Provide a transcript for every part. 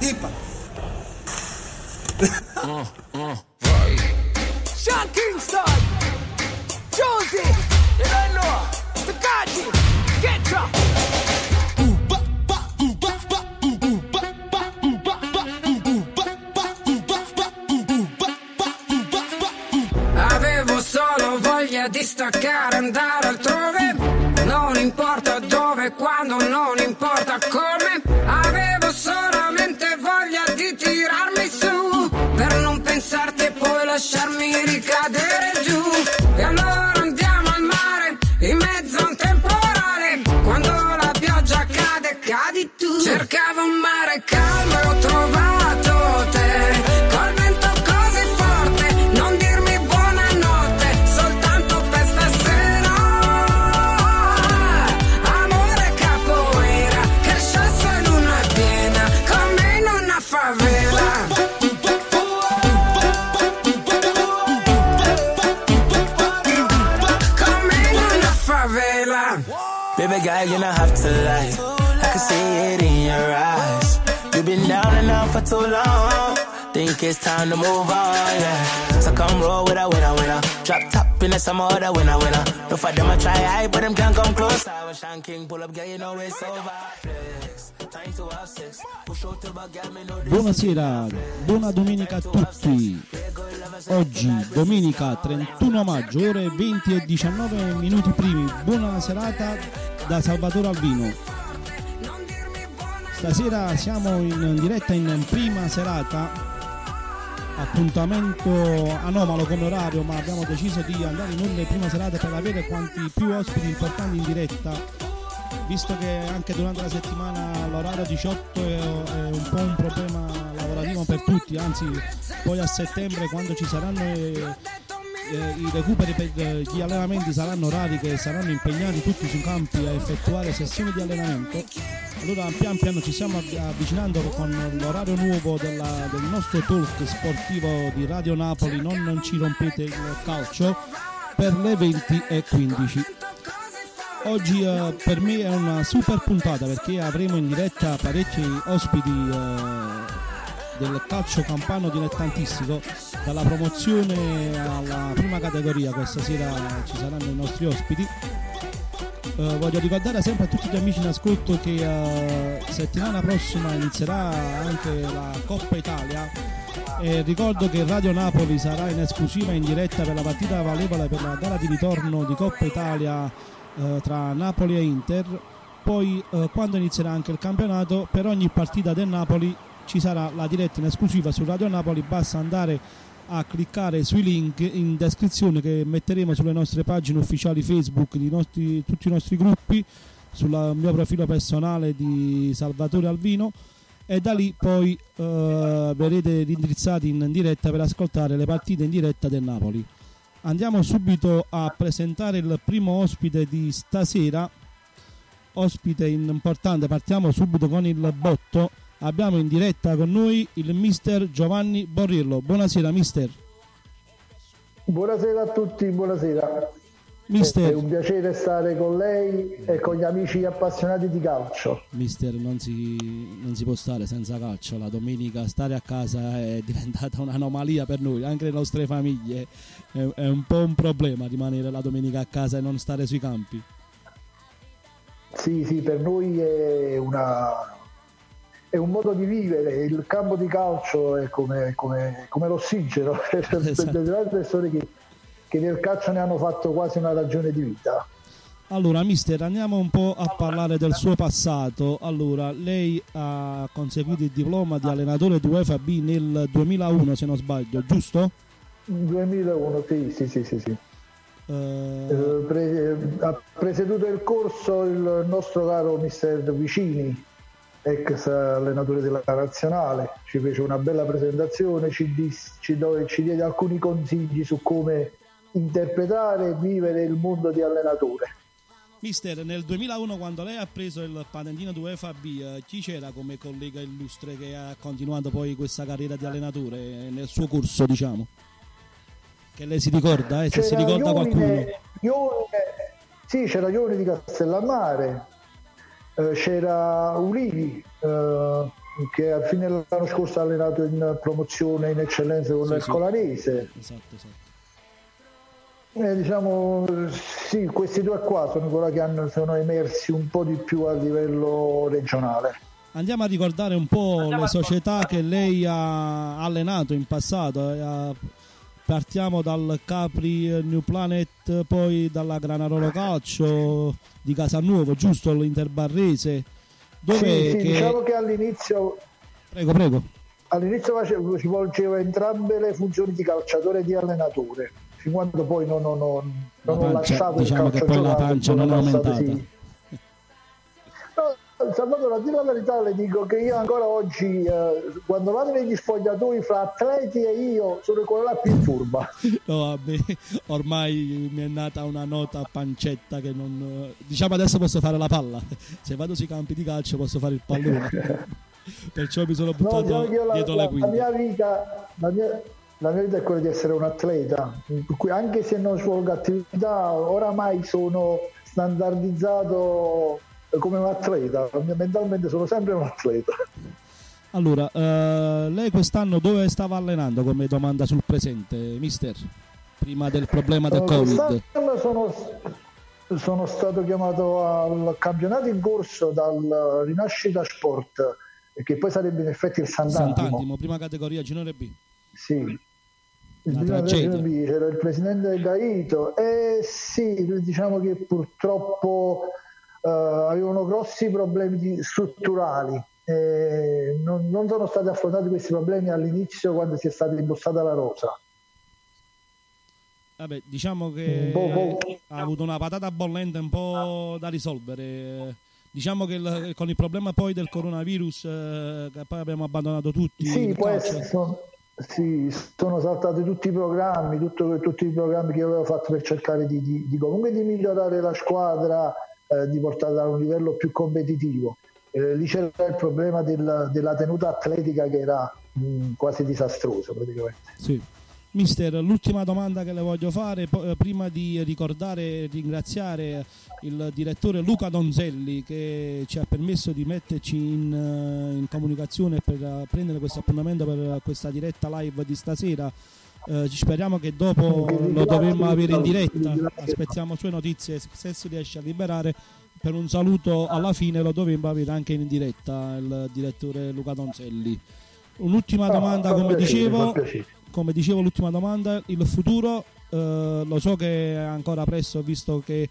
Ipa. uh, uh, vai. Sean Kingston. Josie. Avevo solo voglia di staccare, andare altrove. Non importa dove, quando, non importa come. Pensarti e poi lasciarmi ricadere giù. E allora Think it's time to move on, yeah. So come roll with a winner, winner. Drop top in the summer, other winner, winner. No for them, I try high, but them can't come close. I was Sean King, pull up, girl, you know it's over. Flex. Buonasera, buona domenica a tutti. Oggi, domenica 31 maggio, ore 20 e 19 minuti primi. Buona serata da Salvatore Alvino. Stasera siamo in diretta in prima serata. Appuntamento anomalo come orario, ma abbiamo deciso di andare in onda in prima serata per avere quanti più ospiti importanti in diretta visto che anche durante la settimana l'orario 18 è, un po' un problema lavorativo per tutti, anzi poi a settembre quando ci saranno eh, i recuperi per eh, gli allenamenti saranno orari che saranno impegnati tutti sui campi a effettuare sessioni di allenamento. Allora pian piano ci stiamo avvi- avvicinando con l'orario nuovo della- del nostro talk sportivo di Radio Napoli, non, non ci rompete il calcio, per le 20 e 15. Oggi eh, per me è una super puntata perché avremo in diretta parecchi ospiti eh, del calcio campano dilettantistico, dalla promozione alla prima categoria questa sera ci saranno i nostri ospiti. Eh, voglio ricordare sempre a tutti gli amici in ascolto che eh, settimana prossima inizierà anche la Coppa Italia e ricordo che Radio Napoli sarà in esclusiva in diretta per la partita valevole per la gara di ritorno di Coppa Italia eh, tra Napoli e Inter. Poi eh, quando inizierà anche il campionato, per ogni partita del Napoli ci sarà la diretta in esclusiva su Radio Napoli, basta andare a cliccare sui link in descrizione che metteremo sulle nostre pagine ufficiali Facebook di nostri- tutti i nostri gruppi, sul mio profilo personale di Salvatore Alvino e da lì poi eh, verrete indirizzati in diretta per ascoltare le partite in diretta del Napoli. Andiamo subito a presentare il primo ospite di stasera, ospite importante, partiamo subito con il botto. Abbiamo in diretta con noi il mister Giovanni Borrillo. Buonasera mister. Buonasera a tutti, buonasera. Mister. È un piacere stare con lei e con gli amici appassionati di calcio. Mister, non si, non si può stare senza calcio. La domenica stare a casa è diventata un'anomalia per noi, anche le nostre famiglie. È, è un po' un problema rimanere la domenica a casa e non stare sui campi. Sì, sì, per noi è, una- è un modo di vivere. Il campo di calcio è come, come- come l'ossigeno Esatto. le persone che, che nel calcio ne hanno fatto quasi una ragione di vita. Allora, mister, andiamo un po' a parlare del suo passato. Allora, lei ha conseguito il diploma di allenatore di UEFA B nel 2001, se non sbaglio, giusto? 2001, sì, sì, sì, sì. sì. Pre- ha presieduto il corso il nostro caro mister Vicini, ex allenatore della nazionale, ci fece una bella presentazione, ci, dis- ci, ci diede alcuni consigli su come interpretare e vivere il mondo di allenatore. Mister, nel 2001 quando lei ha preso il patentino di UEFA B, eh, chi c'era come collega illustre che ha continuato poi questa carriera di allenatore nel suo corso, diciamo? Che lei si ricorda, eh, se si ricorda Ione, qualcuno. Ione, sì, c'era Ione di Castellammare, eh, c'era Ulivi eh, che a fine dell'anno scorso ha allenato in promozione in eccellenza con Sì, il sì. Colanese. Esatto, esatto. Eh, diciamo sì, questi due qua sono quelli che hanno- sono emersi un po' di più a livello regionale. Andiamo a ricordare un po' le società che lei ha allenato in passato. eh, ha- Partiamo dal Capri New Planet, poi dalla Granarolo Calcio di Casanuovo, giusto? L'Interbarrese. Dove Sì, sì, che... diciamo che all'inizio, Prego, prego. all'inizio svolgevo entrambe le funzioni di calciatore e di allenatore, fin quando poi non, non- non- non ho pancia- lasciato diciamo il che calcio poi la pancia non è aumentata. sì. No, Salvatore, a dire la verità le dico che io ancora oggi, eh, quando vado negli spogliatoi fra atleti e io, sono quella là più furba. No, vabbè, ormai mi è nata una nota pancetta che non... Diciamo adesso posso fare la palla. Se vado sui campi di calcio posso fare il pallone. Perciò mi sono No, buttato diciamo che io la, dietro la- la la quinta. mia vita, la mia, la mia vita è quella di essere un atleta, anche se non svolgo attività, oramai sono standardizzato come un atleta, mentalmente sono sempre un atleta. Allora, eh, lei quest'anno dove stava allenando come domanda sul presente, mister? Prima del problema del Allora, Covid. sono, sono stato chiamato al campionato in corso dal Rinascita Sport, che poi sarebbe in effetti il Sant'Antimo. Sant'Antimo, prima categoria Ginore B. Sì. Il B, c'era il presidente Gaito e sì, diciamo che purtroppo eh, avevano grossi problemi strutturali. e non, non sono stati affrontati questi problemi all'inizio quando si è stata imbossata la rosa. Vabbè, diciamo che po', po'. ha avuto una patata bollente un po' da risolvere. Diciamo che il- con il problema poi del coronavirus, eh, che poi abbiamo abbandonato tutti. Sì, essere, sono, sì, sono saltati tutti i programmi, tutto- tutti i programmi che avevo fatto per cercare di, di- di- comunque di migliorare la squadra, eh, di portarla a un livello più competitivo. Eh, lì c'era il problema del- della tenuta atletica che era mh, quasi disastroso praticamente. Sì. Mister, l'ultima domanda che le voglio fare, eh, prima di ricordare e ringraziare il direttore Luca Donzelli che ci ha permesso di metterci in, eh, in comunicazione per eh, prendere questo appuntamento per questa diretta live di stasera. Eh, ci speriamo che dopo lo dovremmo avere in diretta. Aspettiamo sue notizie se si riesce a liberare. Per un saluto alla fine lo dovremmo avere anche in diretta il direttore Luca Donzelli. Un'ultima domanda, come dicevo, come dicevo l'ultima domanda, il futuro eh, lo so che è ancora presto visto che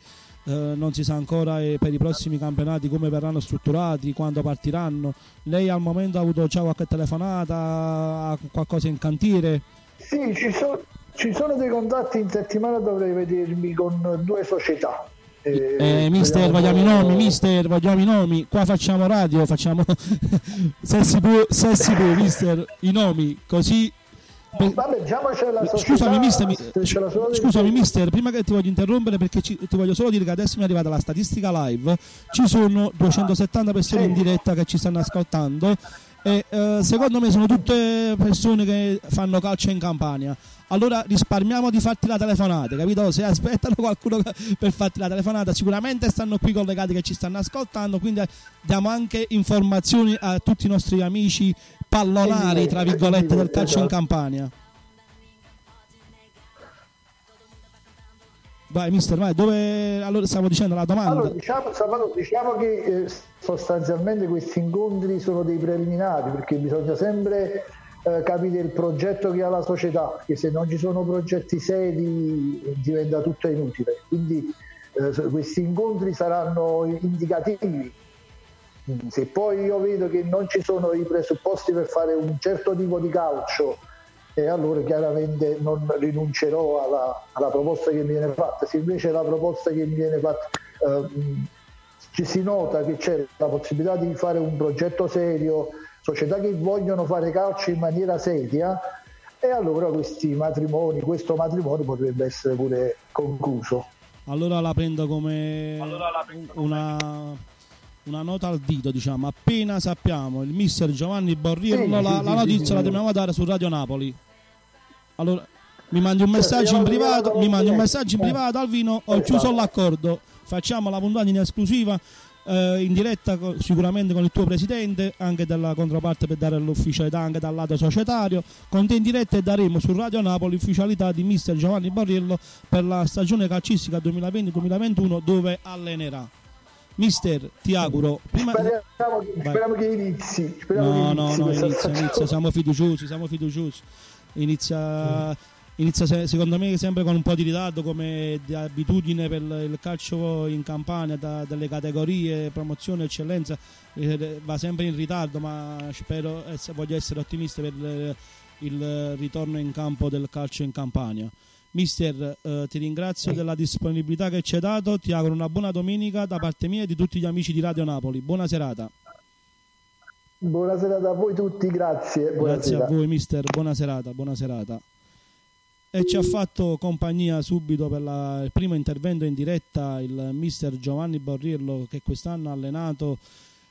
eh, non si sa ancora per i prossimi campionati come verranno strutturati, quando partiranno. Lei al momento ha avuto già qualche telefonata, ha qualcosa in cantiere? Sì, ci, so- ci sono dei contatti in settimana, dovrei vedermi con due società. Eh, Eh, mister, vogliamo i nomi, mister, vogliamo i nomi. Qua facciamo radio, facciamo se si può, se si può, mister, i nomi, così Vabbè, società. Scusami mister, mi- scusami mister, prima che ti voglio interrompere perché ci- ti voglio solo dire che adesso mi è arrivata la statistica live, ci sono 270 persone in diretta che ci stanno ascoltando e eh, secondo me sono tutte persone che fanno calcio in Campania. Allora risparmiamo di farti la telefonata, capito? Se aspettano qualcuno per farti la telefonata, sicuramente stanno qui collegati che ci stanno ascoltando, quindi diamo anche informazioni a tutti i nostri amici pallonari, tra virgolette, del calcio in Campania. Vai, mister, vai, dove allora stavo dicendo la domanda? Allora, diciamo, Salvatore, diciamo che eh, sostanzialmente questi incontri sono dei preliminari perché bisogna sempre eh, capire il progetto che ha la società, che se non ci sono progetti seri eh, diventa tutto inutile. Quindi eh, questi incontri saranno indicativi. Se poi io vedo che non ci sono i presupposti per fare un certo tipo di calcio e allora chiaramente non rinuncerò alla, alla proposta che mi viene fatta. Se invece la proposta che mi viene fatta eh, ci si nota che c'è la possibilità di fare un progetto serio, società che vogliono fare calcio in maniera seria, e allora questi matrimoni, questo matrimonio potrebbe essere pure concluso. Allora la prendo come una, una nota al dito, diciamo. Appena sappiamo il mister Giovanni Borriello, Sì, la, sì, la notizia sì, la sì. dobbiamo dare su Radio Napoli. Allora, mi mandi un messaggio io in privato, mi mandi un messaggio in privato, Alvino, ho Esatto. chiuso l'accordo. Facciamo la puntata in esclusiva eh, in diretta sicuramente con il tuo presidente, anche della controparte per dare l'ufficialità anche dal lato societario. Con te in diretta e daremo su Radio Napoli l'ufficialità di mister Giovanni Borriello per la stagione calcistica 2020-2021 dove allenerà. Mister, ti auguro prima Speriamo, speriamo che inizi. Speriamo No, che no, inizi no, questa inizia, inizia, siamo fiduciosi, siamo fiduciosi. Inizia, inizia se- secondo me sempre con un po' di ritardo come di abitudine per il calcio in Campania, da- delle categorie, promozione, eccellenza, eh, va sempre in ritardo, ma spero, voglio essere ottimista per il, il ritorno in campo del calcio in Campania. Mister, eh, ti ringrazio della disponibilità che ci hai dato, ti auguro una buona domenica da parte mia e di tutti gli amici di Radio Napoli. Buona serata. Buonasera a voi tutti, grazie. Grazie Buonasera. a voi mister, buona serata, buona serata. E ci ha fatto compagnia subito per la- il primo intervento in diretta il mister Giovanni Borriello che quest'anno ha allenato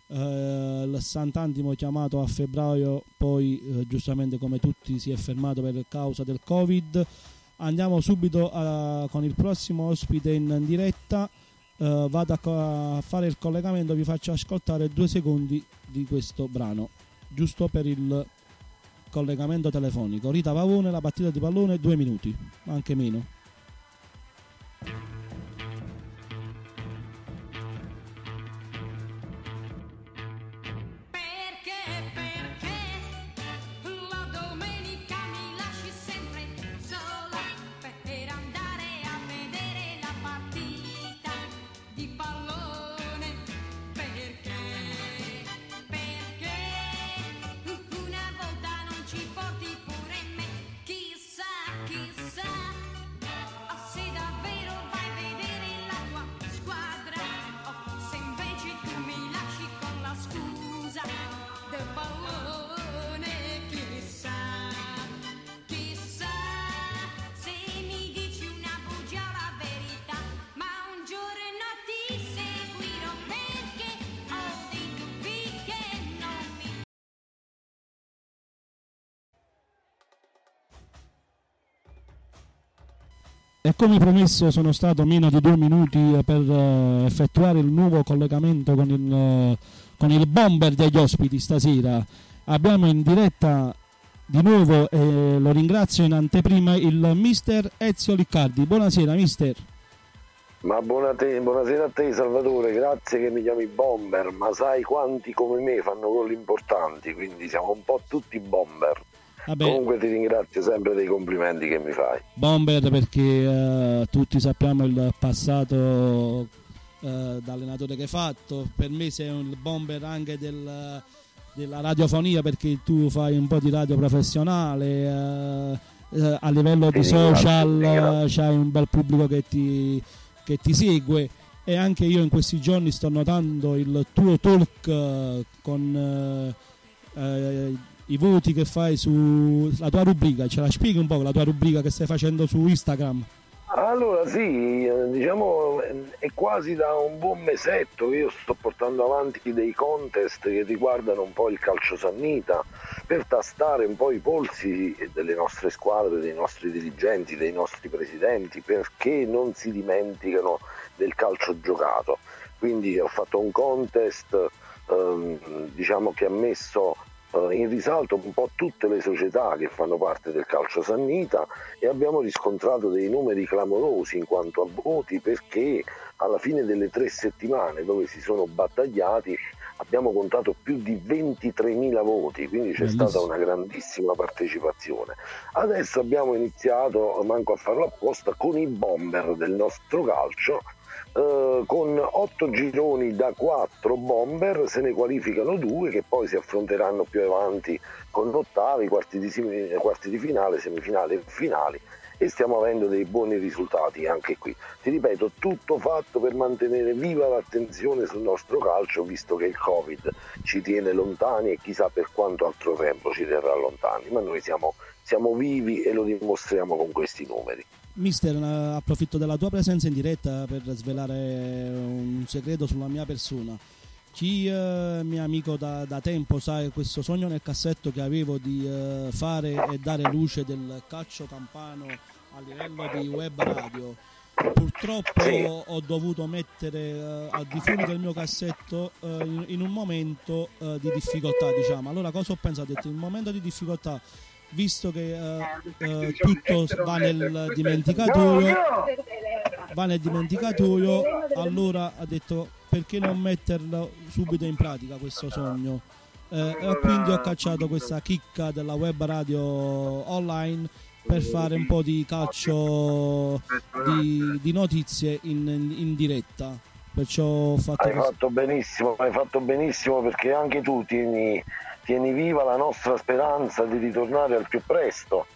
eh, il Sant'Antimo chiamato a febbraio, poi eh, giustamente come tutti si è fermato per causa del Covid. Andiamo subito a- con il prossimo ospite in diretta. Eh, vado a, a fare il collegamento, vi faccio ascoltare due secondi di questo brano, giusto per il collegamento telefonico. Rita Pavone, la partita di pallone, due minuti, anche meno. E come promesso sono stato meno di due minuti eh, per eh, effettuare il nuovo collegamento con il, eh, con il bomber degli ospiti stasera. Abbiamo in diretta di nuovo, e lo ringrazio in anteprima, il mister Ezio Liccardi. Buonasera mister. Ma buona te- buonasera a te Salvatore, grazie che mi chiami bomber, ma sai quanti come me fanno gol importanti, quindi siamo un po' tutti bomber. Vabbè, Comunque ti ringrazio sempre dei complimenti che mi fai. bomber perché eh, tutti sappiamo il passato eh, da allenatore che hai fatto. Per me sei un bomber anche del- della radiofonia perché tu fai un po' di radio professionale. eh, eh, a livello Ti di social eh, c'hai un bel pubblico che ti, che ti segue e anche io in questi giorni sto notando il tuo talk eh, con eh, i voti che fai sulla tua rubrica, ce la spieghi un po' la tua rubrica che stai facendo su Instagram? Allora sì, diciamo è quasi da un buon mesetto che io sto portando avanti dei contest che riguardano un po' il calcio sannita per tastare un po' i polsi delle nostre squadre, dei nostri dirigenti, dei nostri presidenti, perché non si dimenticano del calcio giocato. Quindi ho fatto un contest ehm, diciamo che ha messo in risalto un po' tutte le società che fanno parte del calcio sannita e abbiamo riscontrato dei numeri clamorosi in quanto a voti perché alla fine delle tre settimane dove si sono battagliati abbiamo contato più di 23.000 voti, quindi c'è Bellissimo. stata una grandissima partecipazione. Adesso abbiamo iniziato, manco a farlo apposta, con i bomber del nostro calcio eh, con otto gironi da quattro bomber se ne qualificano due che poi si affronteranno più avanti con ottavi, quarti di, semi- quarti di finale, semifinali e finali e stiamo avendo dei buoni risultati anche qui. Ti ripeto, tutto fatto per mantenere viva l'attenzione sul nostro calcio, visto che il Covid ci tiene lontani e chissà per quanto altro tempo ci terrà lontani, ma noi siamo, siamo vivi e lo dimostriamo con questi numeri. Mister, approfitto della tua presenza in diretta per svelare un segreto sulla mia persona. Chi eh, mio amico da, da tempo sa questo sogno nel cassetto che avevo di eh, fare e dare luce del calcio campano a livello di web radio. Purtroppo ho dovuto mettere eh, al di fuori del mio cassetto eh, in, in un momento eh, di difficoltà, diciamo. Allora cosa ho pensato? Ho detto, in un momento di difficoltà, visto che eh, eh, tutto va nel dimenticatoio, va nel dimenticatoio, allora ha detto perché non metterlo subito in pratica questo sogno. Eh, quindi ho cacciato questa chicca della web radio online per fare un po' di calcio di, di notizie in, in diretta. Perciò ho fatto Hai fatto benissimo, hai fatto benissimo perché anche tu tieni, tieni viva la nostra speranza di ritornare al più presto.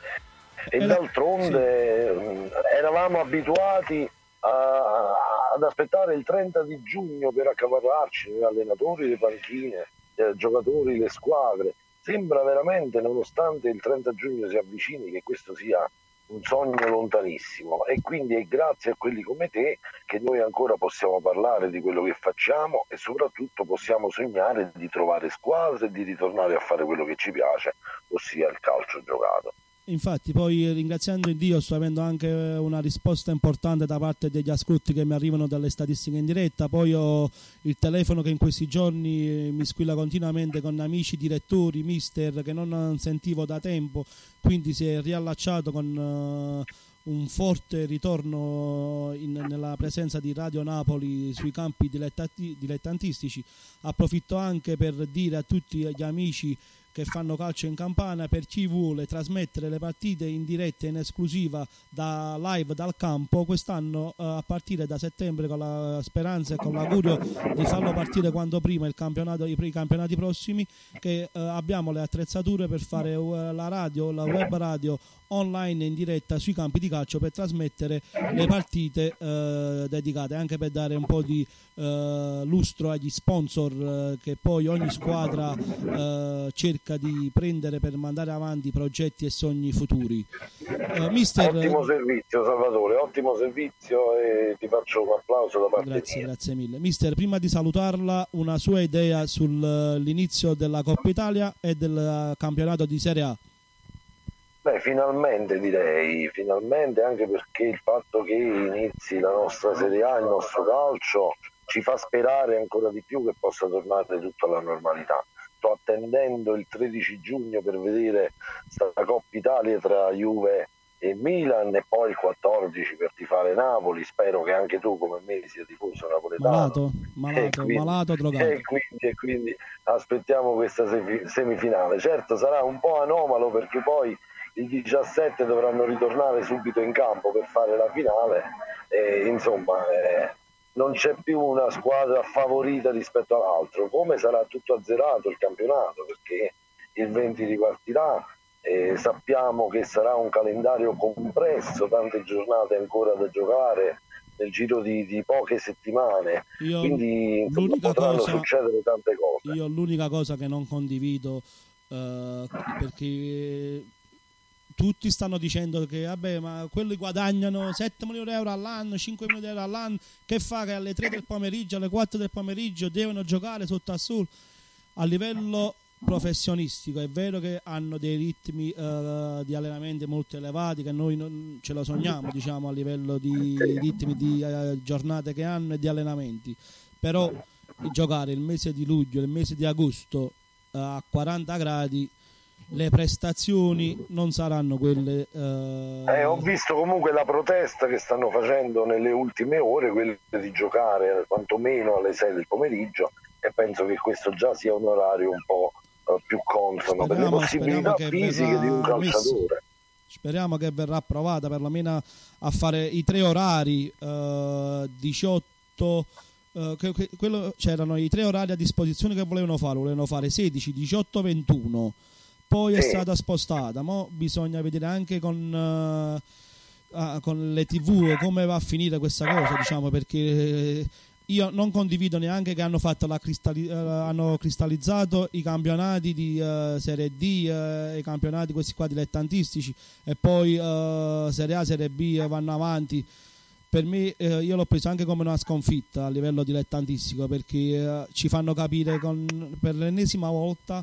E d'altronde mh, eravamo abituati a- ad aspettare il 30 di giugno per accaparrarci gli allenatori, le panchine, eh, giocatori, le squadre. Sembra veramente, nonostante il 30 giugno si avvicini, che questo sia un sogno lontanissimo e quindi è grazie a quelli come te che noi ancora possiamo parlare di quello che facciamo e soprattutto possiamo sognare di trovare squadre e di ritornare a fare quello che ci piace, ossia il calcio giocato. Infatti, poi ringraziando Dio, sto avendo anche una risposta importante da parte degli ascolti che mi arrivano dalle statistiche in diretta. Poi ho il telefono che in questi giorni mi squilla continuamente con amici, direttori, mister che non sentivo da tempo, quindi si è riallacciato con eh, un forte ritorno in- nella presenza di Radio Napoli sui campi dilettati- dilettantistici. Approfitto anche per dire a tutti gli amici che fanno calcio in campana per chi vuole trasmettere le partite in diretta in esclusiva da live dal campo quest'anno eh, a partire da settembre con la speranza e con l'augurio di farlo partire quanto prima il campionato, i, campionati prossimi che eh, abbiamo le attrezzature per fare eh, la radio, la web radio online in diretta sui campi di calcio per trasmettere le partite eh, dedicate anche per dare un po' di eh, lustro agli sponsor eh, che poi ogni squadra eh, cerca di prendere per mandare avanti progetti e sogni futuri. Eh, mister, Ottimo servizio Salvatore, ottimo servizio e ti faccio un applauso da parte Grazie, mia. grazie mille. Mister, prima di salutarla, una sua idea sull'inizio della Coppa Italia e del campionato di Serie A. Beh, finalmente direi, finalmente anche perché il fatto che inizi la nostra Serie A, il nostro calcio, ci fa sperare ancora di più che possa tornare tutto alla normalità. Sto attendendo il 13 giugno per vedere sta Coppa Italia tra Juve e Milan e poi il 14 per tifare Napoli. Spero che anche tu come me sia tifoso napoletano. Malato, E malato, quindi- malato, drogato. E quindi, e quindi aspettiamo questa semifinale. Certo sarà un po' anomalo perché poi i 17 dovranno ritornare subito in campo per fare la finale e insomma eh, non c'è più una squadra favorita rispetto all'altro. Come sarà tutto azzerato il campionato perché il 20 ripartirà. e sappiamo che sarà un calendario compresso, tante giornate ancora da giocare nel giro di, di poche settimane, Io quindi insomma, potranno cosa- succedere tante cose. Io l'unica cosa che non condivido eh, perché tutti stanno dicendo che vabbè ma quelli guadagnano 7 milioni di euro all'anno 5 milioni di euro all'anno che fa che alle 3 del pomeriggio alle 4 del pomeriggio devono giocare sotto a sul a livello professionistico è vero che hanno dei ritmi eh, di allenamento molto elevati che noi non ce lo sogniamo diciamo a livello di ritmi di eh, giornate che hanno e di allenamenti. Però giocare il mese di luglio il mese di agosto eh, a 40 gradi le prestazioni non saranno quelle eh, Eh, ho visto comunque la protesta che stanno facendo nelle ultime ore, quella di giocare quantomeno alle 6 del pomeriggio e penso che questo già sia un orario un po' eh, più consono per le possibilità fisiche di un verrà messo. calciatore. speriamo che verrà approvata perlomeno a fare i tre orari eh, 18 eh, che- che- quello- c'erano i tre orari a disposizione che volevano fare volevano fare 16 18 21 poi è Sì. stata spostata ma bisogna vedere anche con ah, con le tv come va a finire questa cosa diciamo perché eh, io non condivido neanche che hanno, fatto la cristalli- eh, hanno cristallizzato i campionati di eh, Serie D, eh, i campionati questi qua dilettantistici e poi eh, Serie A, Serie B vanno avanti. Per me eh, io l'ho preso anche come una sconfitta a livello dilettantistico perché eh, ci fanno capire con- per l'ennesima volta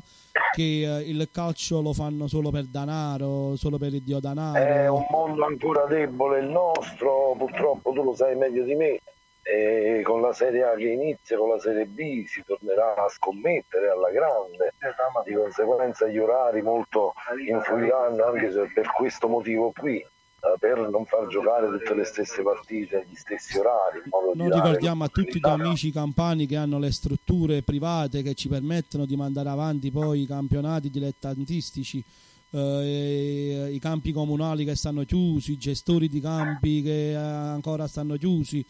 che eh, il calcio lo fanno solo per danaro, solo per il dio danaro. È un mondo ancora debole il nostro, purtroppo tu lo sai meglio di me. E con la Serie A che inizia, con la Serie B si tornerà a scommettere alla grande, di conseguenza gli orari molto influiranno anche per questo motivo qui, per non far giocare tutte le stesse partite agli stessi orari. Noi ricordiamo a tutti gli amici campani che hanno le strutture private che ci permettono di mandare avanti poi i campionati dilettantistici, eh, i campi comunali che stanno chiusi, i gestori di campi che eh, ancora stanno chiusi.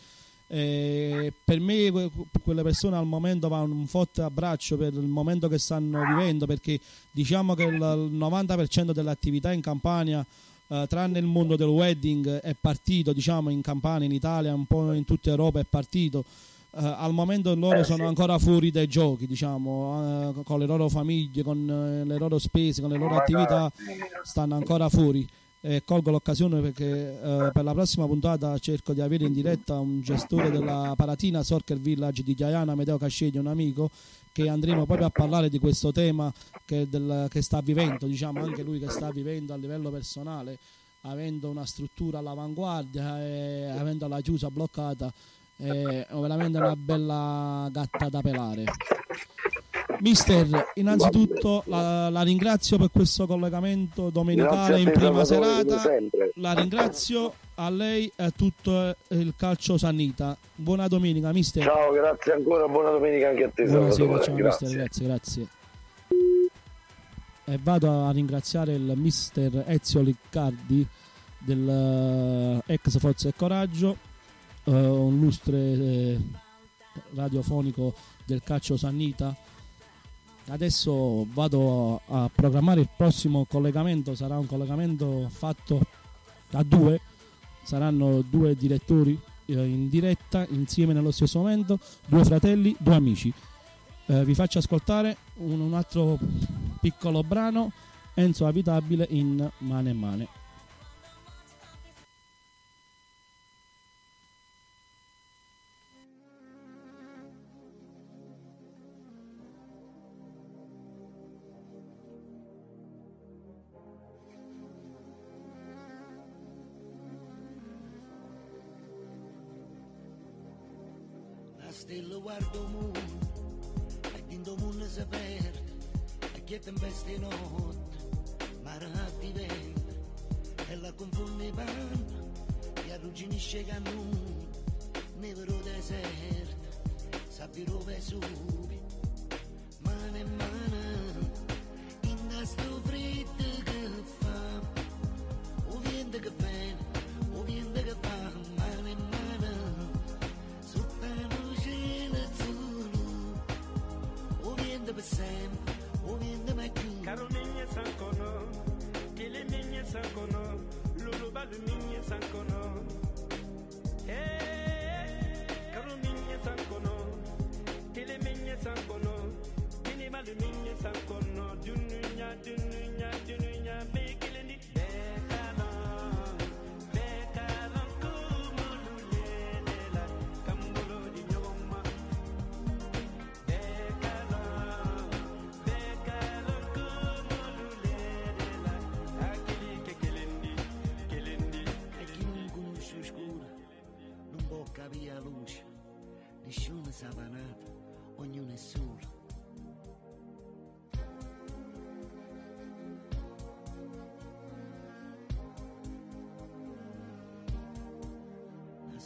Eh, per me que- quelle persone al momento vanno un forte abbraccio per il momento che stanno vivendo perché diciamo che il, il 90% dell'attività in Campania eh, tranne il mondo del wedding è partito diciamo in Campania, in Italia, un po' in tutta Europa è partito. Eh, al momento loro Eh, sono sì. ancora fuori dai giochi diciamo eh, con le loro famiglie, con eh, le loro spese, con le loro attività stanno ancora fuori e colgo l'occasione perché eh, per la prossima puntata cerco di avere in diretta un gestore della Paratina Soccer Village di Gaiana, Medeo Cascegli, un amico che andremo proprio a parlare di questo tema che, del- che sta vivendo, diciamo anche lui che sta vivendo a livello personale, avendo una struttura all'avanguardia e avendo la chiusa bloccata, è veramente una bella gatta da pelare. Mister, innanzitutto la, la ringrazio per questo collegamento domenicale in prima serata. La ringrazio a lei e a tutto il calcio Sannita. Buona domenica, mister. Ciao, grazie ancora, buona domenica anche a te. Buonasera, ciao grazie. mister, grazie, grazie. E vado a ringraziare il mister Ezio Liccardi del eh, ex Forza e Coraggio, eh, un lustre eh, radiofonico del calcio Sannita. Adesso vado a programmare il prossimo collegamento, sarà un collegamento fatto a due, saranno due direttori eh, in diretta insieme nello stesso momento, due fratelli, due amici. Eh, vi faccio ascoltare un, un altro piccolo brano, Enzo Avitabile in Mane e Mane. Stella guarda il mondo e il mondo si perde e che tempesta in notte mare a diventa e la confonde panno e arrugginisce cannone nevero deserto sabbiro Vesuvi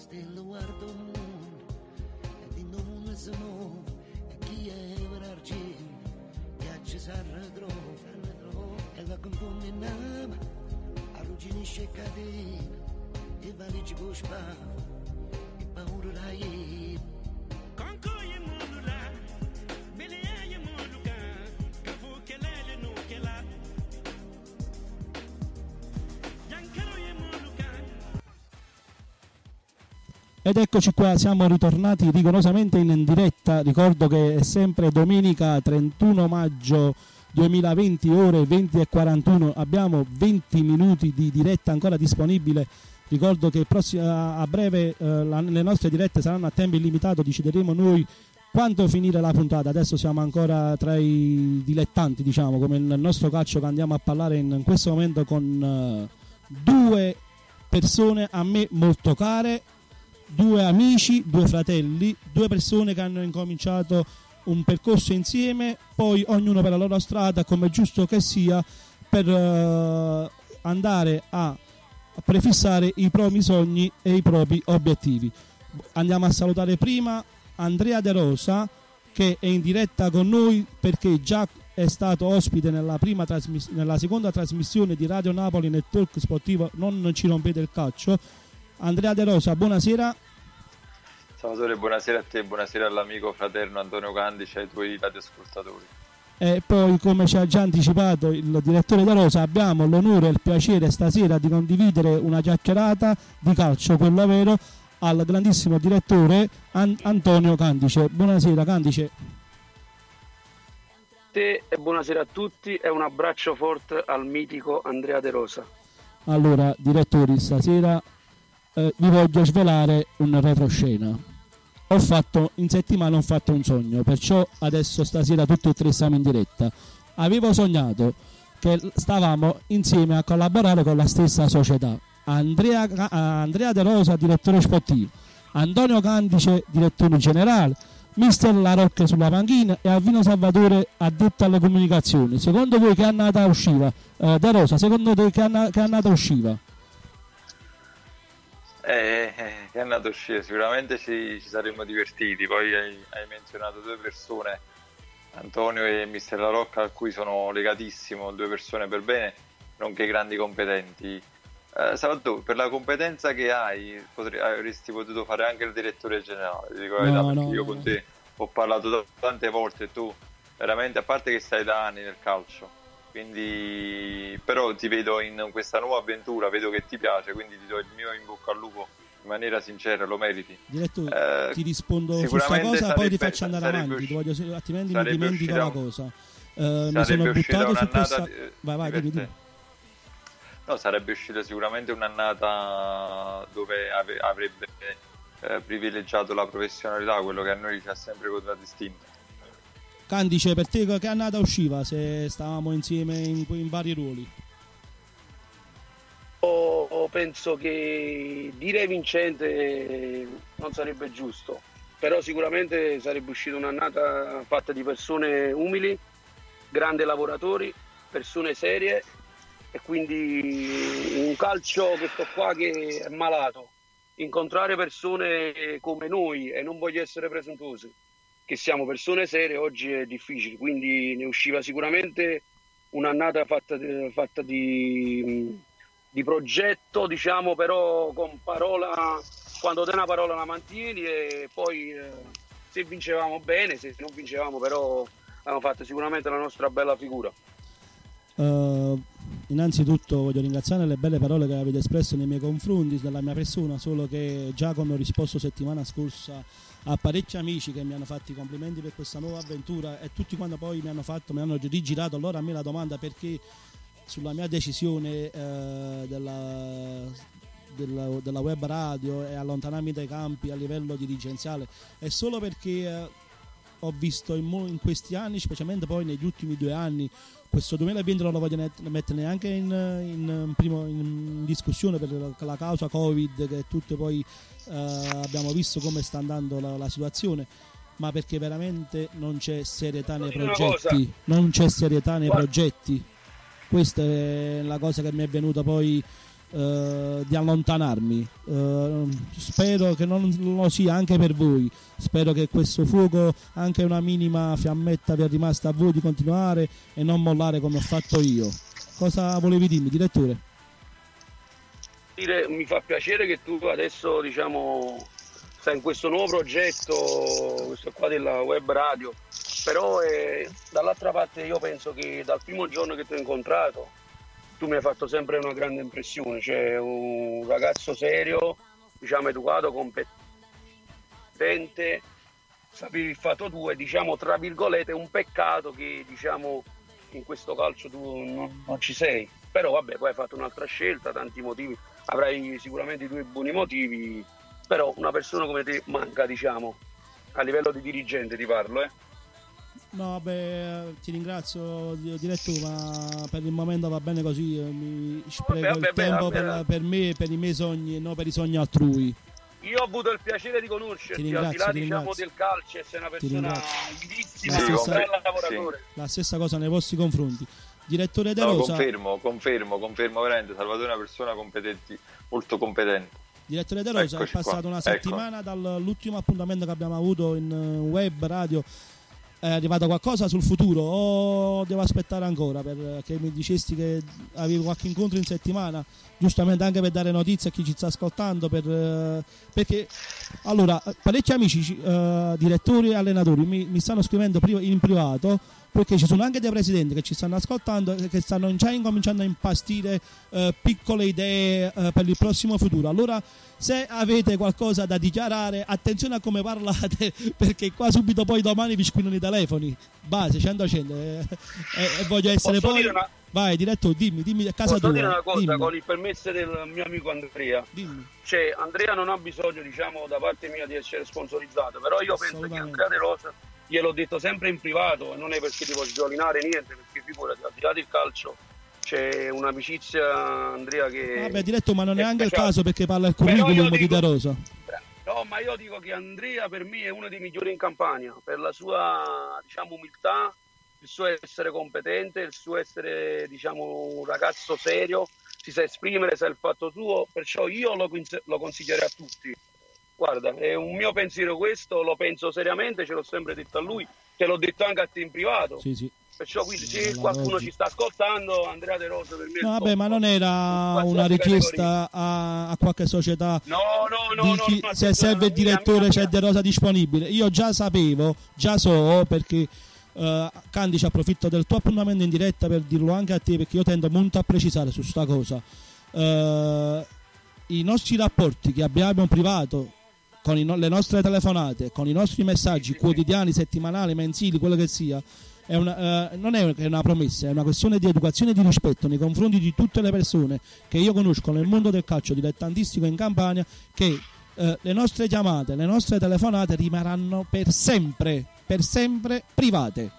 la stella guarda il mondo e dentro il mondo si muove e chi è per argento viaggia si arretrova e la confonde in ama arrugginisce catena e valigia con spavo Ed eccoci qua, siamo ritornati rigorosamente in diretta. Ricordo che è sempre domenica 31 maggio 2020, ore 20 e 41. Abbiamo 20 minuti di diretta ancora disponibile. Ricordo che a breve eh, le nostre dirette saranno a tempo illimitato, decideremo noi quando finire la puntata. Adesso siamo ancora tra i dilettanti, diciamo, come il nostro calcio che andiamo a parlare in, in questo momento con eh, due persone a me molto care due amici, due fratelli, due persone che hanno incominciato un percorso insieme, poi ognuno per la loro strada, come giusto che sia, per eh, andare a prefissare i propri sogni e i propri obiettivi. Andiamo a salutare prima Andrea De Rosa che è in diretta con noi perché già è stato ospite nella, prima trasmis- nella seconda trasmissione di Radio Napoli nel talk sportivo Non ci rompete il calcio. Andrea De Rosa, buonasera. Salvatore, buonasera a te, buonasera all'amico fraterno Antonio Candice e ai tuoi radioascoltatori. E poi, come ci ha già anticipato il direttore De Rosa, abbiamo l'onore e il piacere stasera di condividere una chiacchierata di calcio, quello vero, al grandissimo direttore An- Antonio Candice. Buonasera Candice. te e buonasera a tutti e un abbraccio forte al mitico Andrea De Rosa. Allora, direttori, stasera eh, vi voglio svelare un retroscena. Ho fatto, in settimana ho fatto un sogno, perciò adesso stasera tutti e tre siamo in diretta. Avevo sognato che stavamo insieme a collaborare con la stessa società. Andrea, Ca- Andrea De Rosa, direttore sportivo, Antonio Candice, direttore generale, Mister La Rocca sulla panchina e Alvino Salvatore addetto alle comunicazioni. Secondo voi che annata usciva? Eh, De Rosa, secondo te che, anna- che annata usciva? Eh, eh, che è andato a uscire, sicuramente ci, ci saremmo divertiti, poi hai, hai menzionato due persone, Antonio e Mister La Rocca, a cui sono legatissimo, due persone per bene, nonché grandi competenti. Eh, Salvatore, per la competenza che hai, potre- avresti potuto fare anche il direttore generale, ti dico la No, verità, perché no, io no. con te ho parlato tante volte tu veramente, a parte che stai da anni nel calcio, quindi però ti vedo in questa nuova avventura, vedo che ti piace, quindi ti do il mio in bocca al lupo in maniera sincera, lo meriti. Direttore, Eh, ti rispondo su questa cosa, poi ti sarebbe- faccio andare sarebbe avanti, usci- voglio, altrimenti mi sarebbe dimentico la cosa. Eh, mi sarebbe sono buttato su questa... di- Vai, vai, dimmi, dimmi. No, sarebbe uscita sicuramente un'annata dove ave- avrebbe eh, privilegiato la professionalità, quello che a noi ci ha sempre contraddistinto. Candice, per te che annata usciva se stavamo insieme in, in vari ruoli? O- o penso che dire vincente non sarebbe giusto, però sicuramente sarebbe uscita un'annata fatta di persone umili, grandi lavoratori, persone serie e quindi un calcio questo qua che è malato. Incontrare persone come noi e non voglio essere presuntuosi, che siamo persone serie oggi è difficile, quindi ne usciva sicuramente un'annata fatta, di- fatta di, di progetto, diciamo, però con parola, quando dai una parola la mantieni e poi eh, se vincevamo bene, se non vincevamo però abbiamo fatto sicuramente la nostra bella figura. Eh, innanzitutto voglio ringraziare le belle parole che avete espresso nei miei confronti, della mia persona, solo che già come ho risposto settimana scorsa a parecchi amici che mi hanno fatto i complimenti per questa nuova avventura e tutti quando poi mi hanno fatto, mi hanno rigirato allora a me la domanda perché sulla mia decisione eh, della, della, della web radio e allontanarmi dai campi a livello dirigenziale è solo perché eh, ho visto in, in questi anni, specialmente poi negli ultimi due anni, questo 2020 non lo voglio mettere neanche in, in primo- in discussione per la, la causa Covid, che tutti poi eh, abbiamo visto come sta andando la, la situazione, ma perché veramente non c'è serietà nei progetti, non c'è serietà nei Guarda. progetti. Questa è la cosa che mi è venuta poi eh, di allontanarmi. Eh, spero che non lo sia anche per voi. Spero che questo fuoco, anche una minima fiammetta, vi è rimasta a voi di continuare e non mollare come ho fatto io. Cosa volevi dirmi, direttore? dire, mi fa piacere che tu adesso diciamo stai in questo nuovo progetto, questo qua della web radio, però eh, dall'altra parte io penso che dal primo giorno che ti ho incontrato tu mi hai fatto sempre una grande impressione, cioè un ragazzo serio, diciamo educato, competente, sapevi il fatto tuo e diciamo tra virgolette è un peccato che diciamo in questo calcio tu non, non ci sei. Però vabbè, poi hai fatto un'altra scelta, tanti motivi, avrai sicuramente i tuoi buoni motivi, però una persona come te manca, diciamo, a livello di dirigente ti parlo, eh. No, vabbè, ti ringrazio di- diretto, ma per il momento va bene così. eh, Mi spreco Vabbè, il vabbè, tempo vabbè. per, per me e per i miei sogni e non per i sogni altrui. Io ho avuto il piacere di conoscerti, Ti ringrazio, al di là ti diciamo ringrazio. del calcio, e sei una Ti persona La un stessa- bel lavoratore. La stessa cosa nei vostri confronti. Direttore De No, Rosa, confermo, confermo, confermo veramente. Salvatore è una persona molto competente. Direttore De Rosa, è Eccoci qua, passata una ecco. settimana dall'ultimo appuntamento che abbiamo avuto in eh, web, radio. È arrivato qualcosa sul futuro o devo aspettare ancora perché mi dicesti che avevi qualche incontro in settimana, giustamente anche per dare notizie a chi ci sta ascoltando, per, eh, perché allora parecchi amici, ci- eh, direttori e allenatori mi, mi stanno scrivendo in privato perché ci sono anche dei presidenti che ci stanno ascoltando e che stanno già incominciando a impastire eh, piccole idee eh, per il prossimo futuro. Allora, se avete qualcosa da dichiarare, attenzione a come parlate, perché qua subito poi domani vi squillano i telefoni. Base 100 100 eh, e, e voglio essere Posso poi. una- Vai, diretto, dimmi, dimmi a casa Posso tua. dire una cosa dimmi. con il permesso del mio amico Andrea? Cioè, Andrea non ha bisogno, diciamo, da parte mia di essere sponsorizzato, però io penso che Andrea De Rosa gliel'ho detto sempre in privato, e non è perché ti voglio violinare niente, perché figurati, al di là del calcio c'è un'amicizia, Andrea, che... Vabbè, diretto, ma non è è anche il caso perché parla il curriculum di De Rosa. No, ma io dico che Andrea per me è uno dei migliori in Campania, per la sua, diciamo, umiltà, il suo essere competente, il suo essere, diciamo, un ragazzo serio, si sa esprimere, sa il fatto suo, perciò io lo, lo consiglierei a tutti. Guarda, è un mio pensiero questo, lo penso seriamente, ce l'ho sempre detto a lui, te l'ho detto anche a te in privato. Sì, sì. Perciò quindi se qualcuno oggi- ci sta ascoltando, Andrea De Rosa per me No, vabbè, ma non era una richiesta a, a qualche società No, no, no, chi- no, se serve il direttore mia, c'è. De Rosa disponibile. Io già sapevo, già so perché eh, Candy ci approfitto del tuo appuntamento in diretta per dirlo anche a te perché io tendo molto a precisare su sta cosa. Eh, I nostri rapporti che abbiamo privato con no- le nostre telefonate, con i nostri messaggi quotidiani, settimanali, mensili, quello che sia, è una, eh, non è una promessa, è una questione di educazione e di rispetto nei confronti di tutte le persone che io conosco nel mondo del calcio dilettantistico in Campania, che eh, le nostre chiamate, le nostre telefonate rimarranno per sempre, per sempre private.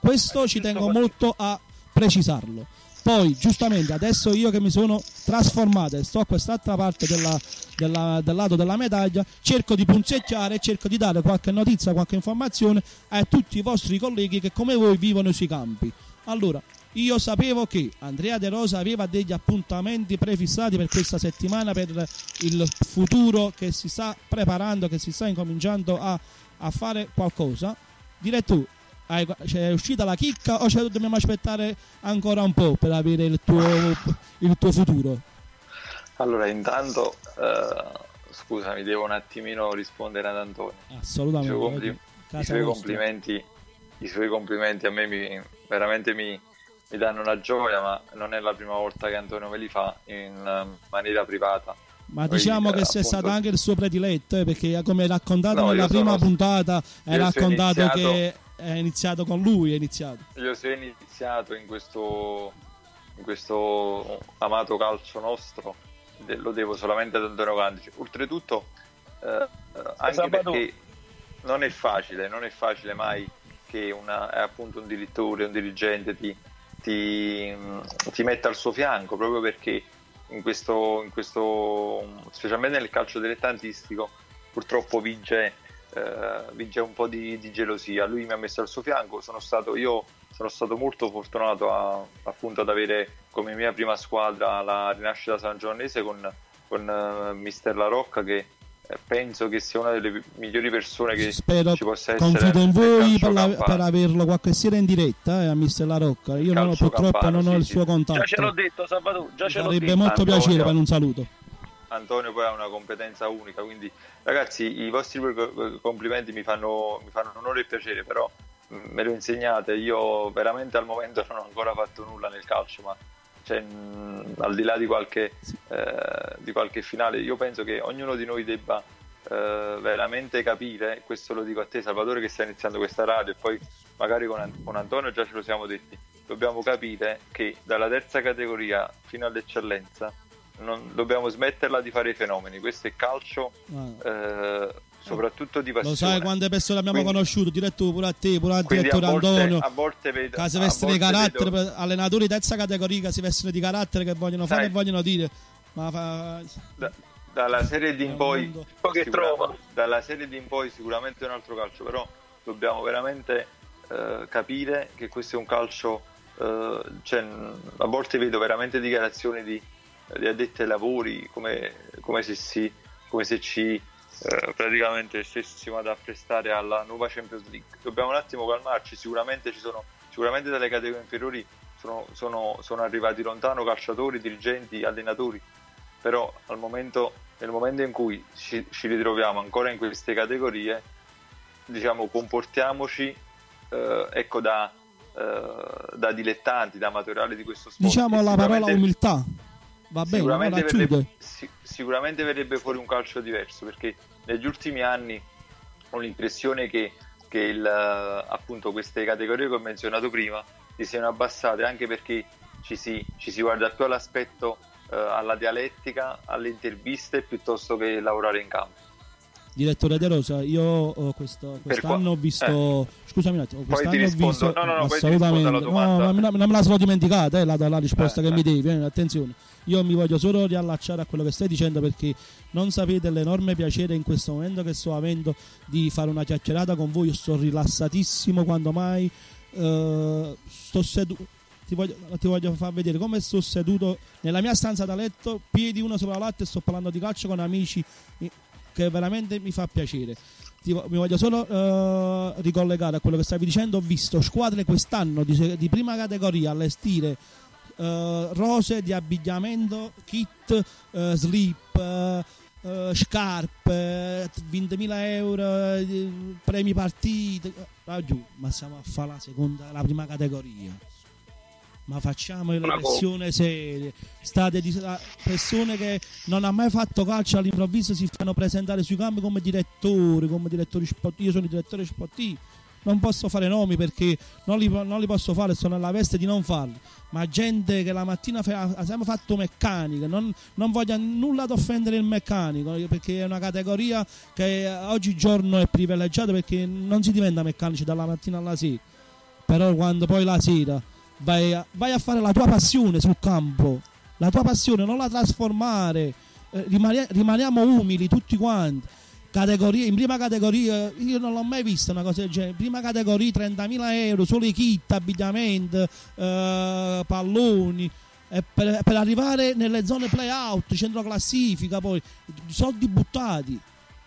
Questo ci tengo molto a precisarlo. Poi, giustamente, adesso io che mi sono trasformato e sto a quest'altra parte della- della- del lato della medaglia, cerco di punzecchiare cerco di dare qualche notizia, qualche informazione a tutti i vostri colleghi che come voi vivono sui campi. Allora, io sapevo che Andrea De Rosa aveva degli appuntamenti prefissati per questa settimana per il futuro che si sta preparando, che si sta incominciando a, a fare qualcosa. Diretto, hai- c'è uscita la chicca o ce dobbiamo aspettare ancora un po' per avere il tuo, il tuo futuro? Allora, intanto, eh, scusami, devo un attimino rispondere ad Antonio. Assolutamente. I suoi, compli- i suoi complimenti, i suoi complimenti a me mi- veramente mi, mi danno una gioia, ma non è la prima volta che Antonio me li fa in eh, maniera privata. Ma Poi, diciamo eh, che sei appunto, stato anche il suo prediletto, eh, perché come raccontato No, nella prima sono- puntata, hai raccontato iniziato- che è iniziato con lui, è iniziato. Io sono iniziato in questo, in questo amato calcio nostro, lo devo solamente ad Antonio Candici. Oltretutto, eh, eh, anche Sabato. perché non è facile, non è facile mai che una, è appunto un direttore, un dirigente ti, ti, ti metta al suo fianco, proprio perché in questo, in questo specialmente nel calcio dilettantistico, purtroppo vince, eh, vince un po' di, di gelosia. Lui mi ha messo al suo fianco, sono stato io sono stato molto fortunato a- appunto ad avere come mia prima squadra la Rinascita San Giovannese con, con eh, Mister La Rocca che eh, penso che sia una delle migliori persone che Spero, ci possa essere confido in voi per, la- per averlo qualche sera in diretta eh, a Mister La Rocca. Io non, Calcio purtroppo campano, non ho sì, il sì. suo Già ce l'ho contatto. detto Salvatore, già ce l'ho Sarebbe detto. molto Antonio. piacere per un saluto. Antonio poi ha una competenza unica, quindi ragazzi i vostri complimenti mi fanno, mi fanno onore e piacere, però mm, me lo insegnate, io veramente al momento non ho ancora fatto nulla nel calcio, ma cioè, mh, al di là di qualche, eh, di qualche finale, io penso che ognuno di noi debba eh, veramente capire, questo lo dico a te Salvatore che sta iniziando questa radio e poi magari con, con Antonio già ce lo siamo detti, dobbiamo capire che dalla terza categoria fino all'eccellenza non dobbiamo smetterla di fare i fenomeni, questo è calcio eh, soprattutto di Lo passione. sai quante persone abbiamo Quindi- conosciuto, direttore pure a te, pure al direttore Antonio. a volte vedo, Che si vestono di carattere, vedo- per- allenatori di terza categoria che si vestono di carattere, che vogliono fare Sai. e vogliono dire. Ma fa... da- dalla serie D in poi che trova. dalla serie D in poi sicuramente è un altro calcio però dobbiamo veramente eh, capire che questo è un calcio eh, cioè, a volte vedo veramente dichiarazioni di, di addetti ai lavori come, come se si come se ci eh, praticamente stessimo ad apprestare alla nuova Champions League dobbiamo un attimo calmarci sicuramente ci sono sicuramente dalle categorie inferiori sono, sono, sono arrivati lontano calciatori, dirigenti, allenatori però al momento, nel momento in cui ci, ci ritroviamo ancora in queste categorie, diciamo, comportiamoci eh, ecco, da, eh, da dilettanti, da amatoriali di questo sport. Diciamo la parola umiltà. Va bene, sicuramente, verrebbe, si- sicuramente verrebbe fuori un calcio diverso perché negli ultimi anni ho l'impressione che, che il, eh, appunto queste categorie che ho menzionato prima si siano abbassate anche perché ci si, ci si guarda più all'aspetto, eh, alla dialettica, alle interviste piuttosto che lavorare in campo. Direttore De Rosa, io eh, questo, quest'anno ho visto. Scusami un attimo, Eh. Quest'anno ho visto. no, no, no, assolutamente. No, ma non me la sono dimenticata, eh, la, la risposta Eh, che eh. mi devi. eh, attenzione, io mi voglio solo riallacciare a quello che stai dicendo perché non sapete l'enorme piacere in questo momento che sto avendo di fare una chiacchierata con voi. Io sto rilassatissimo quando mai eh, sto seduto. Ti voglio, ti voglio far vedere come sto seduto nella mia stanza da letto, piedi uno sopra l'altro e sto parlando di calcio con amici eh, che veramente mi fa piacere. Ti mi voglio solo eh, ricollegare a quello che stavi dicendo. Ho visto squadre quest'anno di, di prima categoria allestire eh, rose di abbigliamento, kit, eh, slip, eh, scarpe, eh, 20.000 euro, premi partite. Ah, giù, ma siamo a fare la seconda, la prima categoria. Ma facciamo le Una persone serie, state di, persone che non hanno mai fatto calcio all'improvviso si fanno presentare sui campi come direttori, come direttori sportivi. Io sono il direttore sportivo, non posso fare nomi perché non li, non li posso fare, sono nella veste di non farli. Ma gente che la mattina fa, ha sempre fatto meccanica, non, non voglio nulla ad offendere il meccanico perché è una categoria che oggigiorno è privilegiata perché non si diventa meccanici dalla mattina alla sera. Però quando poi la sera vai a, vai a fare la tua passione sul campo, la tua passione non la trasformare, eh, rimane- rimaniamo umili tutti quanti. Categorie, in prima categoria io non l'ho mai vista una cosa del genere. Prima categoria 30.000 euro, solo i kit, abbigliamento, eh, palloni. E per, per arrivare nelle zone play-out, centro classifica, poi soldi buttati.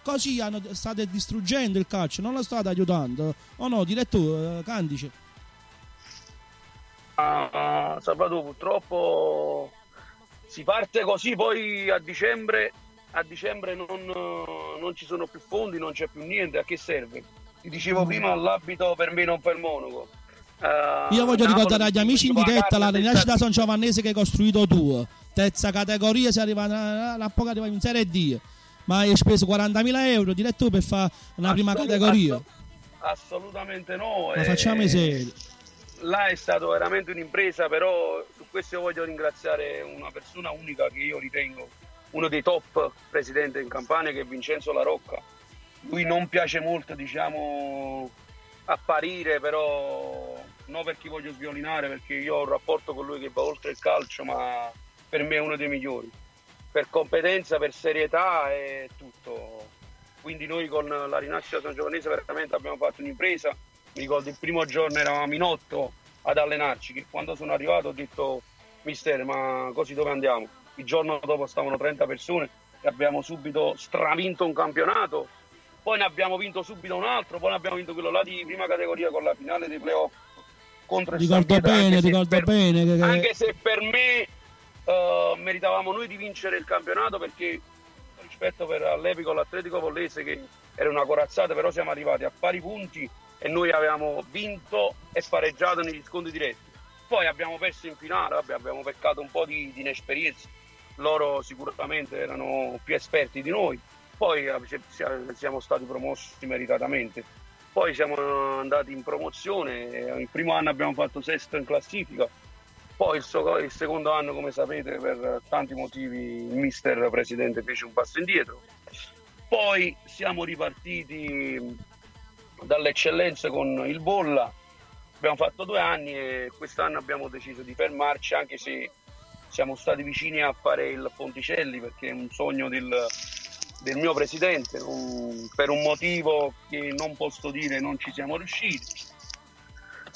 Così hanno, state distruggendo il calcio, non lo state aiutando. O no, direttore, eh, Candice? Ah, Salvatore, purtroppo si parte così, poi a dicembre, a dicembre non, eh, non ci sono più fondi, non c'è più niente, a che serve? Ti dicevo prima, l'abito per me non per monaco. Eh, Io voglio Napoli ricordare agli amici in diretta la rinascita San Giovannese che hai costruito tu. Terza categoria, si arriva a, a poco arriva in Serie D. Ma hai speso 40.000 euro diretto per fare una prima categoria. asso- assolutamente no. Ma eh, facciamo i seri. Là è stato veramente un'impresa, però su questo io voglio ringraziare una persona unica che io ritengo uno dei top presidenti in Campania che è Vincenzo La Rocca. Lui non piace molto, diciamo, apparire, però non perché voglio sviolinare, perché io ho un rapporto con lui che va oltre il calcio, ma per me è uno dei migliori. Per competenza, per serietà e tutto. Quindi noi con la rinascita San Giovannese veramente abbiamo fatto un'impresa. Mi ricordo il primo giorno eravamo in otto ad allenarci, che quando sono arrivato ho detto mister ma così dove andiamo? Il giorno dopo stavano 30 persone e abbiamo subito stravinto un campionato, poi ne abbiamo vinto subito un altro, poi ne abbiamo vinto quello là di prima categoria con la finale dei playoff contro il Ricordo San bene, anche se ricordo per- bene che, che- anche se per me eh, meritavamo noi di vincere il campionato perché rispetto per all'epico l'Atletico Pollese che era una corazzata, però siamo arrivati a pari punti e noi avevamo vinto e pareggiato negli scontri diretti. Poi abbiamo perso in finale, vabbè, abbiamo peccato un po' di, di inesperienza, loro sicuramente erano più esperti di noi, poi eh, ci- siamo stati promossi meritatamente. Poi siamo andati in promozione, eh, il primo anno abbiamo fatto sesto in classifica, poi il, so- il secondo anno, come sapete, per tanti motivi il mister presidente fece un passo indietro. Poi siamo ripartiti dall'eccellenza con il Bolla, abbiamo fatto due anni e quest'anno abbiamo deciso di fermarci anche se siamo stati vicini a fare il Ponticelli perché è un sogno del, del mio presidente, un- per un motivo che non posso dire non ci siamo riusciti.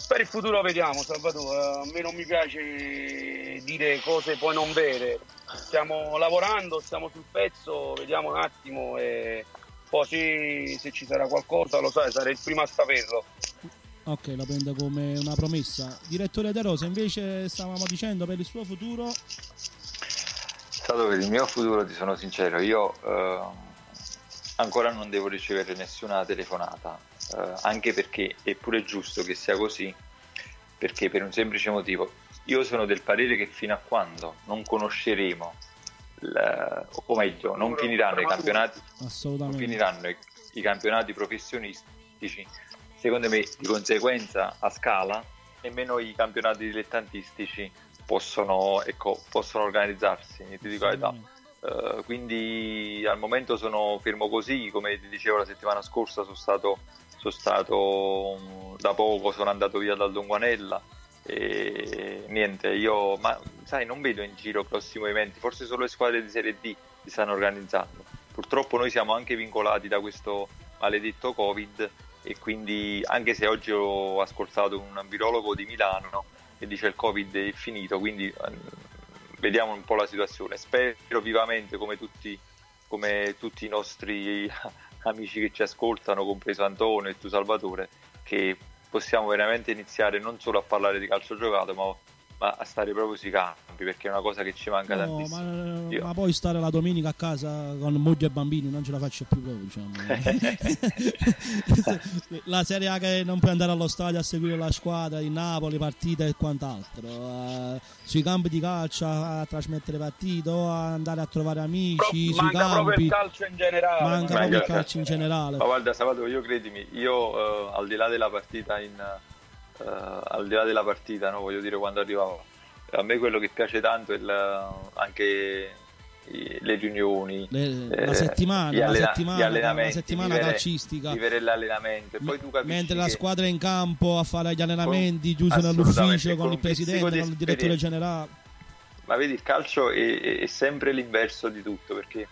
Per il futuro vediamo, Salvatore. A me non mi piace dire cose poi non vere. Stiamo lavorando, stiamo sul pezzo, vediamo un attimo e poi se, se ci sarà qualcosa, lo sai, sarei il primo a saperlo. Ok, la prendo come una promessa. Direttore De Rosa, invece stavamo dicendo per il suo futuro, Stato per il mio futuro, ti sono sincero, io eh, ancora non devo ricevere nessuna telefonata, eh, anche perché è pure giusto che sia così, perché per un semplice motivo, io sono del parere che fino a quando non conosceremo, il- o meglio, non finiranno i campionati, finiranno i, i campionati professionistici, secondo me di conseguenza a scala nemmeno i campionati dilettantistici possono, ecco, possono organizzarsi, ti dico la verità. Eh, quindi al momento sono fermo così, come ti dicevo la settimana scorsa sono stato, sono stato mm, da poco, sono andato via dal Donguanella e niente, io ma sai non vedo in giro grossi movimenti, forse solo le squadre di Serie D si stanno organizzando. Purtroppo noi siamo anche vincolati da questo maledetto Covid e quindi anche se oggi ho ascoltato un virologo di Milano che dice il Covid è finito, quindi ehm, vediamo un po' la situazione. Spero vivamente come tutti, come tutti i nostri amici che ci ascoltano, compreso Antonio e tu Salvatore, che possiamo veramente iniziare non solo a parlare di calcio giocato, ma, ma a stare proprio sui campi, perché è una cosa che ci manca No, tantissimo. ma, Io- ma poi stare la domenica a casa con moglie e bambini non ce la faccio più proprio, diciamo. la Serie A che non puoi andare allo stadio a seguire la squadra di Napoli, partite e quant'altro. eh, sui campi di calcio a, a trasmettere partite a andare a trovare amici sui Manca proprio campi. il calcio in generale. Manca Manca proprio il calcio in generale. Ma guarda Salvatore, io credimi, io eh, al di là della partita in, eh, al di là della partita, no, voglio dire quando arrivavo, a me quello che piace tanto è il- anche i- le riunioni, Le- eh, la settimana, gli la allena- settimana, gli allenamenti, la settimana vivere, calcistica. vivere l'allenamento capisci Mentre la squadra è in campo a fare gli allenamenti, chiuso assolutamente, nell'ufficio con con il presidente, con il direttore generale. Ma vedi, il calcio è, è- è sempre l'inverso di tutto, perché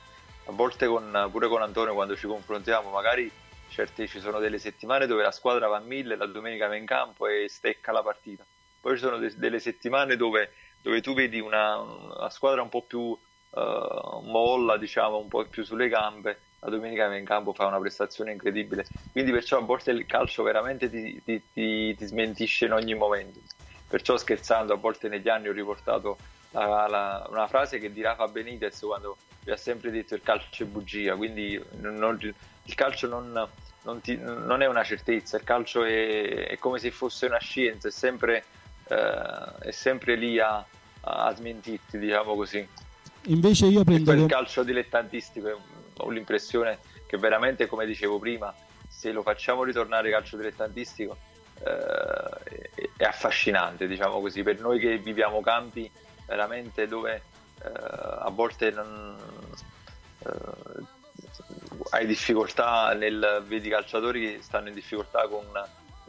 a volte con- pure con Antonio quando ci confrontiamo, magari certe, ci sono delle settimane dove la squadra va a mille, la domenica va in campo e stecca la partita. Poi ci sono de- delle settimane dove, dove tu vedi una, una squadra un po' più eh, molla, diciamo, un po' più sulle gambe, la domenica va in campo fa una prestazione incredibile. Quindi perciò a volte il calcio veramente ti, ti- ti- ti smentisce in ogni momento. Perciò scherzando, a volte negli anni ho riportato la- la- una frase che di Rafa Benitez quando vi ha sempre detto il calcio è bugia, quindi non- non- il calcio non, non ti- non è una certezza, il calcio è, è come se fosse una scienza, è sempre, eh, è sempre lì a, a smentirti, diciamo così. Invece io prendo poi il calcio dilettantistico eh, ho l'impressione che veramente, come dicevo prima, se lo facciamo ritornare calcio dilettantistico eh, è, è affascinante, diciamo così, per noi che viviamo campi veramente dove eh, a volte non, eh, hai difficoltà nel vedi calciatori che stanno in difficoltà con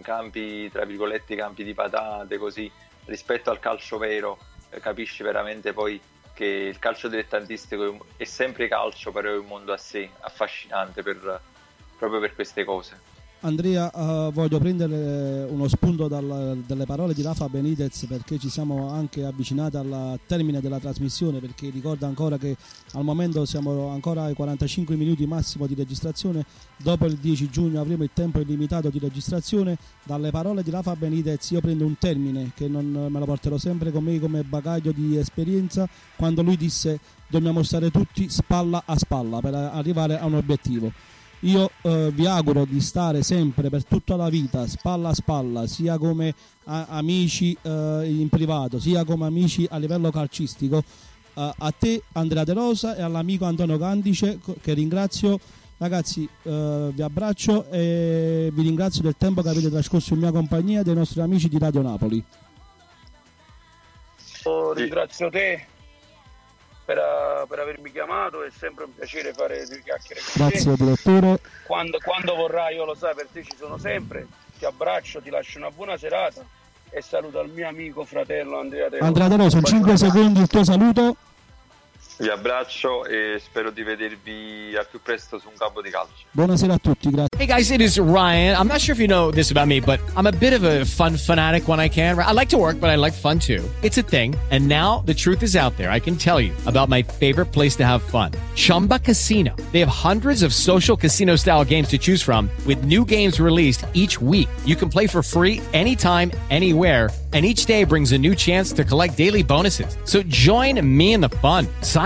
campi tra virgolette campi di patate così rispetto al calcio vero eh, capisci veramente poi che il calcio dilettantistico è sempre calcio però è un mondo a sé affascinante per- proprio per queste cose Andrea, eh, voglio prendere uno spunto dal- dalle parole di Rafa Benitez perché ci siamo anche avvicinati al termine della trasmissione perché ricorda ancora che al momento siamo ancora ai 45 minuti massimo di registrazione, dopo il 10 giugno avremo il tempo illimitato di registrazione. Dalle parole di Rafa Benitez io prendo un termine che non me lo porterò sempre con me come bagaglio di esperienza quando lui disse dobbiamo stare tutti spalla a spalla per arrivare a un obiettivo. Io eh, vi auguro di stare sempre per tutta la vita spalla a spalla, sia come a- amici eh, in privato, sia come amici a livello calcistico. Eh, a te Andrea De Rosa e all'amico Antonio Candice che ringrazio. Ragazzi, eh, vi abbraccio e vi ringrazio del tempo che avete trascorso in mia compagnia e dei nostri amici di Radio Napoli. Io Ringrazio te per, eh, per avermi chiamato, è sempre un piacere fare due chiacchiere con Grazie te. direttore. Quando, quando vorrai, io lo sai, per te ci sono sempre. Ti abbraccio, ti lascio una buona serata e saluto al mio amico fratello Andrea De Rosa. Andrea De Rosa, in 5 secondi il tuo saluto. Vi abbraccio e spero di vedervi al più presto su un campo di calcio. Buonasera a tutti, grazie. Hey guys, it is Ryan. I'm not sure if you know this about me, but I'm a bit of a fun fanatic when I can. I like to work, but I like fun too. It's a thing. And now the truth is out there. I can tell you about my favorite place to have fun Chumba Casino. They have hundreds of social casino style games to choose from, with new games released each week. You can play for free anytime, anywhere. And each day brings a new chance to collect daily bonuses. So join me in the fun. Sign